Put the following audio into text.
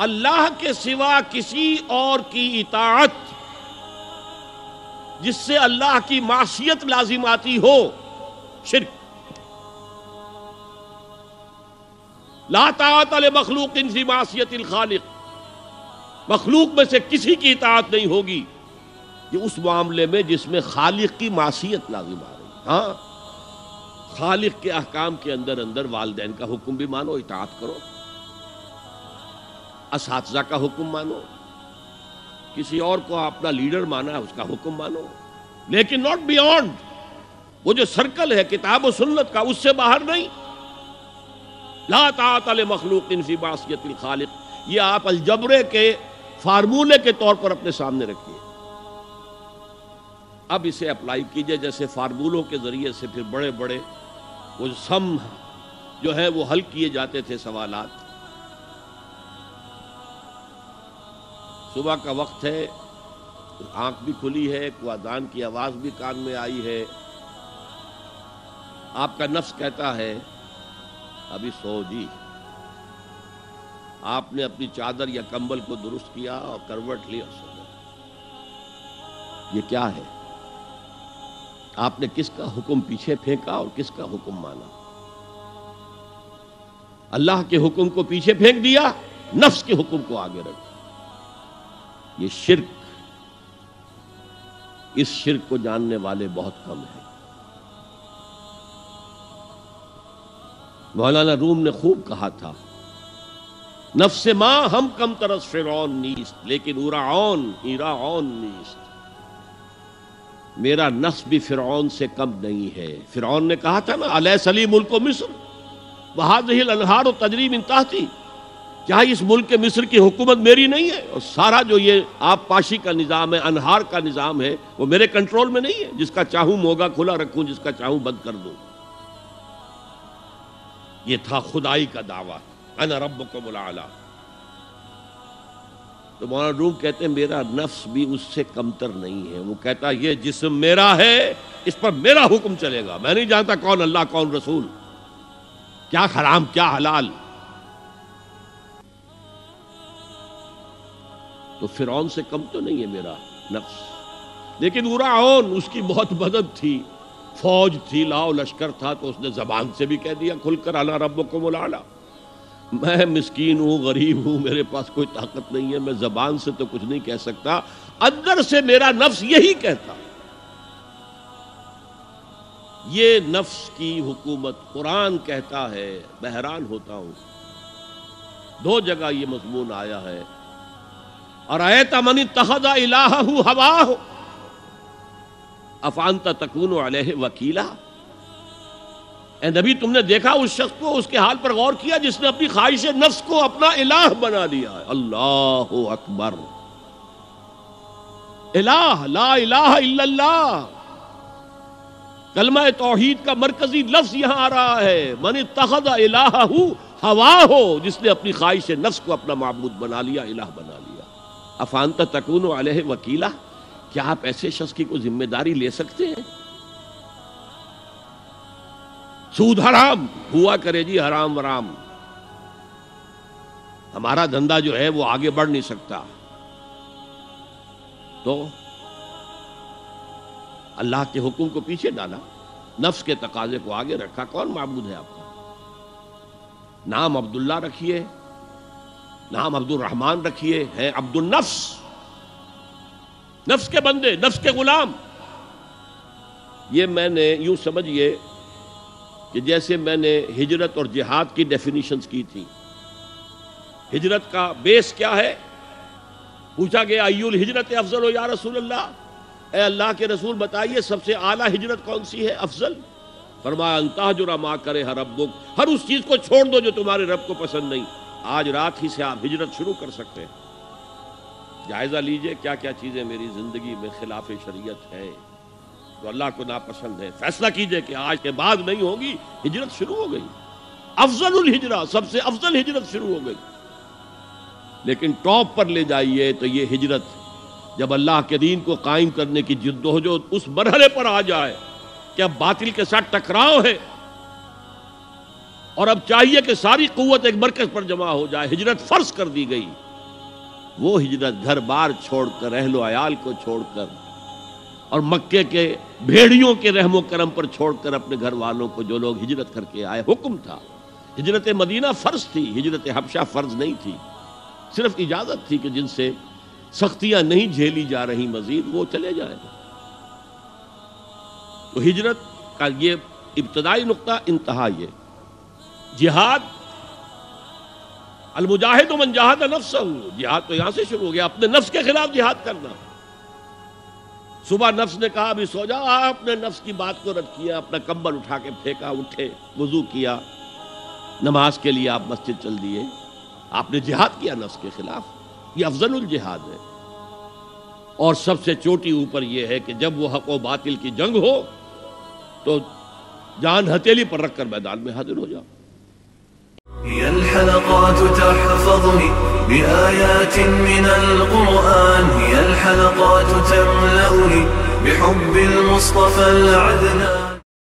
اللہ کے سوا کسی اور کی اطاعت جس سے اللہ کی معصیت لازم آتی ہو، شرک۔ لا طاعت مخلوق فی معصیت الخالق۔ مخلوق میں سے کسی کی اطاعت نہیں ہوگی۔ یہ اس معاملے میں جس میں خالق کی معصیت لازم آ رہی۔ ہاں خالق کے احکام کے اندر اندر والدین کا حکم بھی مانو، اطاعت کرو۔ اساتذہ کا حکم مانو۔ کسی اور کو اپنا لیڈر مانا ہے، اس کا حکم مانو۔ لیکن ناٹ بیونڈ وہ جو سرکل ہے، کتاب و سنت کا، اس سے باہر نہیں۔ لا طاعت مخلوق فی معصیت الخالق۔ یہ آپ الجبرے کے فارمولے کے طور پر اپنے سامنے رکھیے۔ اب اسے اپلائی کیجیے، جیسے فارمولوں کے ذریعے سے پھر بڑے بڑے وہ سم جو ہے، وہ حل کیے جاتے تھے سوالات۔ صبح کا وقت ہے، آنکھ بھی کھلی ہے کوادان کی آواز بھی کان میں آئی ہے۔ آپ کا نفس کہتا ہے، ابھی سو جی۔ آپ نے اپنی چادر یا کمبل کو درست کیا اور کروٹ لیا سو۔ یہ کیا ہے؟ آپ نے کس کا حکم پیچھے پھینکا اور کس کا حکم مانا؟ اللہ کے حکم کو پیچھے پھینک دیا، نفس کے حکم کو آگے رکھ یہ شرک اس شرک کو جاننے والے بہت کم ہیں۔ مولانا روم نے خوب کہا تھا، نفس ماں ہم کم ترس فرعون نیست، لیکن اراعون ایراعون نیست۔ میرا نفس بھی فرعون سے کم نہیں ہے۔ فرعون نے کہا تھا نا علیہ سلیم ملک و مصر؟ بہاد الانہار و تجریم انتہتی کیا اس ملک کے مصر کی حکومت میری نہیں ہے؟ اور سارا جو یہ آپ پاشی کا نظام ہے، انہار کا نظام ہے، وہ میرے کنٹرول میں نہیں ہے۔ جس کا چاہوں موگا کھلا رکھوں، جس کا چاہوں بند کر دوں۔ یہ تھا خدائی کا دعویٰ۔ انا رب کو تو مولانا روم کہتے ہیں، میرا نفس بھی اس سے کمتر نہیں ہے۔ وہ کہتا یہ جسم میرا ہے، اس پر میرا حکم چلے گا۔ میں نہیں جانتا کون اللہ، کون رسول۔ کیا حرام، کیا حلال۔ تو فرعون سے کم تو نہیں ہے میرا نفس۔ لیکن اراعون اس کی بہت مدد تھی۔ فوج تھی، لاؤ لشکر تھا، تو اس نے زبان سے بھی کہہ دیا، کھل کر، اللہ رب کو ملانا میں مسکین ہوں، غریب ہوں، میرے پاس کوئی طاقت نہیں ہے، میں زبان سے تو کچھ نہیں کہہ سکتا۔ اندر سے میرا نفس یہی کہتا۔ یہ نفس کی حکومت قرآن کہتا ہے، بحران ہوتا ہوں۔ دو جگہ یہ مضمون آیا ہے۔ اور اے تمنی تخدا الہ ہوا ہو افانتا تکون علیہ وکیلا۔ اے نبی، تم نے دیکھا اس شخص کو، اس کے حال پر غور کیا جس نے اپنی خواہش نفس کو اپنا الہ بنا لیا ہے۔ اللہ اکبر۔ الہ، لا الہ الا اللہ۔ کلمہ توحید کا مرکزی لفظ یہاں آ رہا ہے۔ من اتخذ الہ ہوا ہو جس نے اپنی خواہش نفس کو اپنا معبود بنا لیا، الہ بنا لیا افانتا تکون علیہ وکیلا کیا آپ ایسے شخص کی کوئی ذمہ داری لے سکتے ہیں؟ سود حرام، ہوا کرے جی حرام ورام۔ ہمارا دھندا جو ہے وہ آگے بڑھ نہیں سکتا۔ تو اللہ کے حکم کو پیچھے ڈالا، نفس کے تقاضے کو آگے رکھا، کون معبود ہے آپ کا؟ نام عبداللہ رکھیے۔ نام عبد الرحمان رکھیے ہے عبد النفس نفس کے بندے، نفس کے غلام۔ یہ میں نے یوں سمجھئے کہ جیسے میں نے ہجرت اور جہاد کی ڈیفینیشنز کی تھی ہجرت کا بیس کیا ہے؟ پوچھا گیا ایول ہجرت افضل ہو یا رسول اللہ؟ اے اللہ کے رسول، بتائیے سب سے اعلیٰ ہجرت کون سی ہے؟ افضل۔ فرمایا انتہا جو ماں کرے ہر رب ہر اس چیز کو چھوڑ دو جو تمہارے رب کو پسند نہیں۔ آج رات ہی سے آپ ہجرت شروع کر سکتے ہیں۔ جائزہ لیجیے، کیا کیا چیزیں میری زندگی میں خلاف شریعت ہے؟ جو اللہ کو ناپسند ہے۔ فیصلہ کیجیے کہ آج کے بعد نہیں ہوگی، ہجرت شروع ہو گئی۔ افضل الحجرہ سب سے افضل ہجرت شروع ہو گئی۔ لیکن ٹاپ پر لے جائیے تو یہ ہجرت، جب اللہ کے دین کو قائم کرنے کی جد و جہد اس مرحلے پر آ جائے کہ اب باطل کے ساتھ ٹکراؤ ہے؟ اور اب چاہیے کہ ساری قوت ایک مرکز پر جمع ہو جائے، ہجرت فرض کر دی گئی۔ وہ ہجرت گھر بار چھوڑ کر، اہل و عیال کو چھوڑ کر، اور مکے کے بھیڑیوں کے رحم و کرم پر چھوڑ کر اپنے گھر والوں کو جو لوگ ہجرت کر کے آئے، حکم تھا۔ ہجرت مدینہ فرض تھی، ہجرت حبشہ فرض نہیں تھی۔ صرف اجازت تھی کہ جن سے سختیاں نہیں جھیلی جا رہی مزید، وہ چلے جائیں۔ تو ہجرت کا یہ ابتدائی نقطہ انتہا یہ۔ جہاد، المجاہد من جہاد نفس جہاد تو یہاں سے شروع ہو گیا، اپنے نفس کے خلاف جہاد کرنا۔ صبح نفس نے کہا، ابھی سو جا، آپ نے نفس کی بات کو رد کیا، اپنا کمبل اٹھا کے پھینکا، اٹھے، وضو کیا، نماز کے لیے آپ مسجد چل دیے۔ آپ نے جہاد کیا نفس کے خلاف، یہ افضل الجہاد ہے۔ اور سب سے چوٹی اوپر یہ ہے کہ جب وہ حق و باطل کی جنگ ہو، تو جان ہتیلی پر رکھ کر میدان میں حاضر ہو جاؤ۔ الحلقات تحفظني بآيات من القرآن هي الحلقات تملأني بحب المصطفى العدنان.